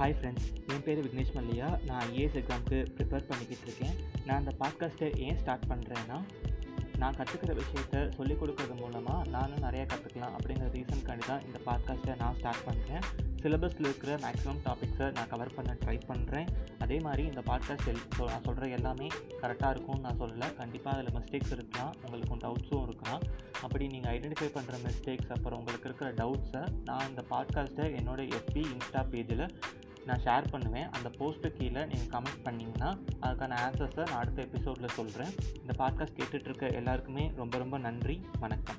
Hi friends என் பேர் விக்னேஷ் மல்லியா. நான் IAS எக்ஸாமுக்கு ப்ரிப்பேர் பண்ணிக்கிட்டு இருக்கேன். நான் அந்த பாட்காஸ்ட்டை ஏன் ஸ்டார்ட் பண்ணுறேன்னா நான் கற்றுக்கிற விஷயத்த சொல்லிக் கொடுக்கறது மூலமாக நானும் நிறையா கற்றுக்கலாம் அப்படிங்கிற ரீசன்காண்டி தான் இந்த பாட்காஸ்ட்டை நான் ஸ்டார்ட் பண்ணுறேன் சிலபஸில் இருக்கிற மேக்ஸிமம் டாபிக்ஸை நான் கவர் பண்ண ட்ரை பண்ணுறேன் அதே மாதிரி இந்த பாட்காஸ்ட் எல் நான் சொல்கிற எல்லாமே கரெக்டாக இருக்கும்னு நான் சொல்லலை. கண்டிப்பாக அதில் மிஸ்டேக்ஸ் இருக்கலாம். உங்களுக்கு டவுட்ஸும் இருக்கலாம். அப்படி நீங்கள் ஐடென்டிஃபை பண்ணுற மிஸ்டேக்ஸ் அப்புறம் உங்களுக்கு இருக்கிற டவுட்ஸை நான் இந்த பாட்காஸ்ட்டை என்னோடய எஃபி இன்ஸ்டா பேஜில் நான் ஷேர் பண்ணுவேன். அந்த போஸ்ட்டு கீழே நீங்கள் கமெண்ட் பண்ணிங்கன்னா அதுக்கான ஆன்சர்ஸை நான் அடுத்த எபிசோடில் சொல்கிறேன் இந்த பாட்காஸ்ட் கேட்டுட்ருக்க எல்லாருக்குமே ரொம்ப ரொம்ப நன்றி. வணக்கம்.